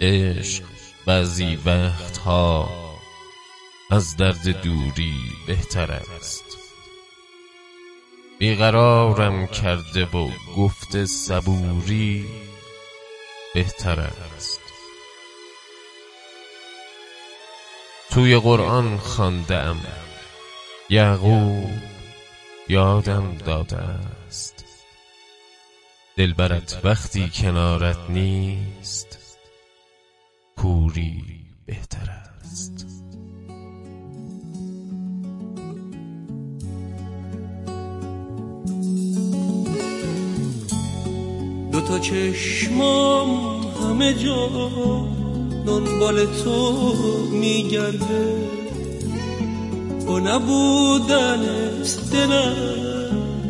عشق بعضی وقتها از درد دوری بهتر است. بیقرارم کرده و گفت صبوری بهتر است. توی قرآن خواندم یعقوب یادم داده است. دلبرت وقتی کنارت نیست کوری بهتر است. دو تا چشمام همه جا دنبال تو میگرده. با نبودن دلم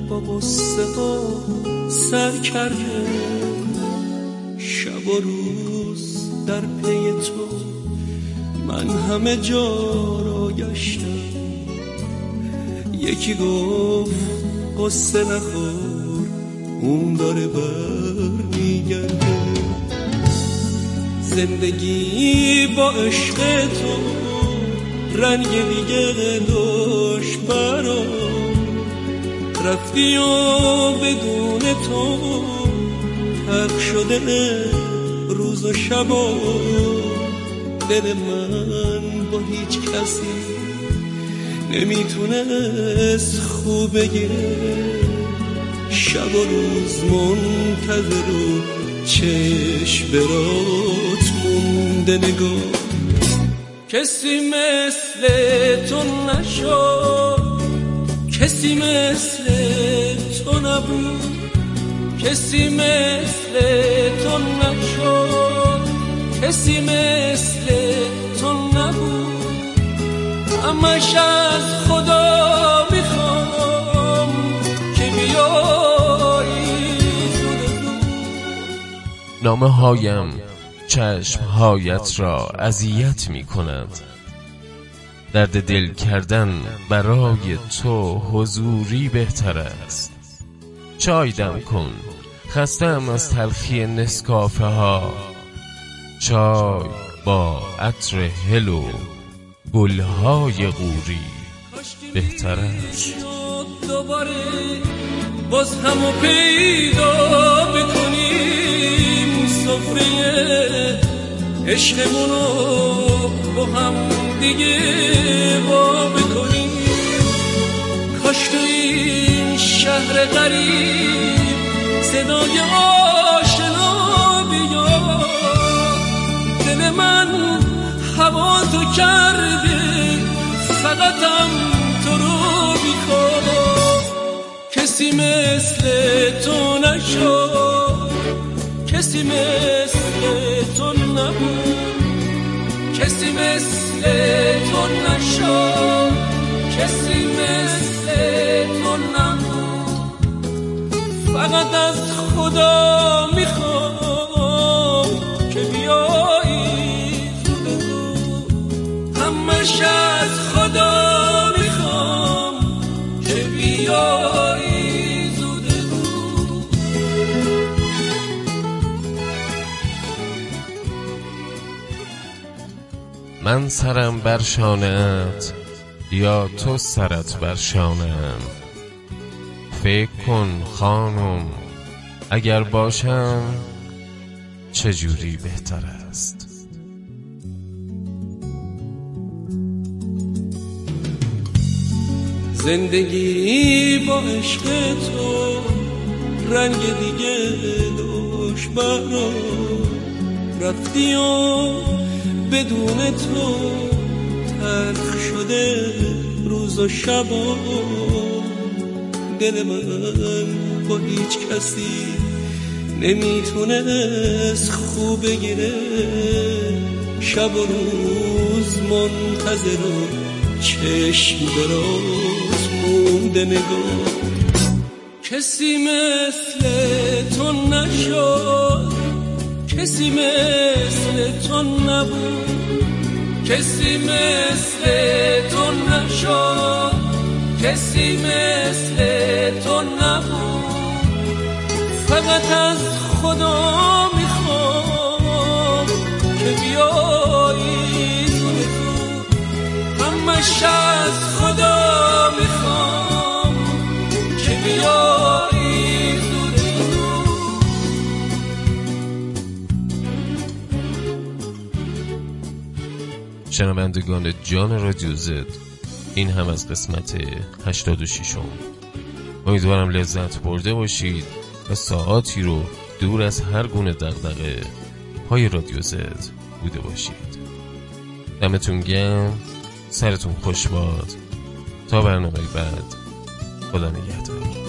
با غصه سر کرده. شب و روز در پی تو من همه جا را گشتم. یکی گفت قصه نخور اون داره بر میگرده زندگی با عشق تو رنگ دیگه دوش برا رفتی و بدون تو تق شده روز و شب و دل من با هیچ کسی نمی‌تونست خوب بگیره شب و روز منتظر و چشم برات مونده نگاه. کسی مثل تو نشد کسی مثل تو نبود. کسی مثل تو نشد کسی مثل تو نبود. همش از خدا می‌خوام که بیایی نامه هایم چشم هایت را اذیت می کند درد دل کردن برای تو حضوری بهتر است. چای دم کن. خستم از تلخی نسکافه ها چای با عطر هلو گلهای قوری بهتر است. دوباره باز همو پیدا بکنیم سفره عشقمونو با هم دیگه با بکنیم. کاش تو این شهر غریب صدای آشنا بیاد دل من هوا تو کرده فقطم تو رو بیخواد کسی مثل تو نشد. کسی مثل تو نبود. کسی مثل تو نشد. کسی مثل فقط از خدا می‌خوام که بیایی همش از خدا می‌خوام که بیایی من سرم بر شانه‌ات یا تو سرت بر شانه‌ام؟ فکر کن خانم اگر باشم چجوری بهتر است؟ زندگی با عشق تو رنگ دیگه دوش برا رفتی و بدون تو تلخ شده روز و شبا دل من با هیچ کسی نمی‌تونست خوب بگیره. شب و روز منتظر و چشم دراز مونده نگاه. کسی مثل تو نشد کسی مثل تو نبود. کسی مثل تو نشد. کسی مثل تو نبود. فقط از خدا می‌خوام که بیایی تو. همش از خدا می‌خوام که بیایی شنوندگان جان رادیو زد. این هم از قسمت 86 م امیدوارم لذت برده باشید و ساعاتی رو دور از هر گونه دغدغه پای رادیو زد بوده باشید. دمتون گم سرتون خوش باد. تا برنامه بعد خدا نگهدار.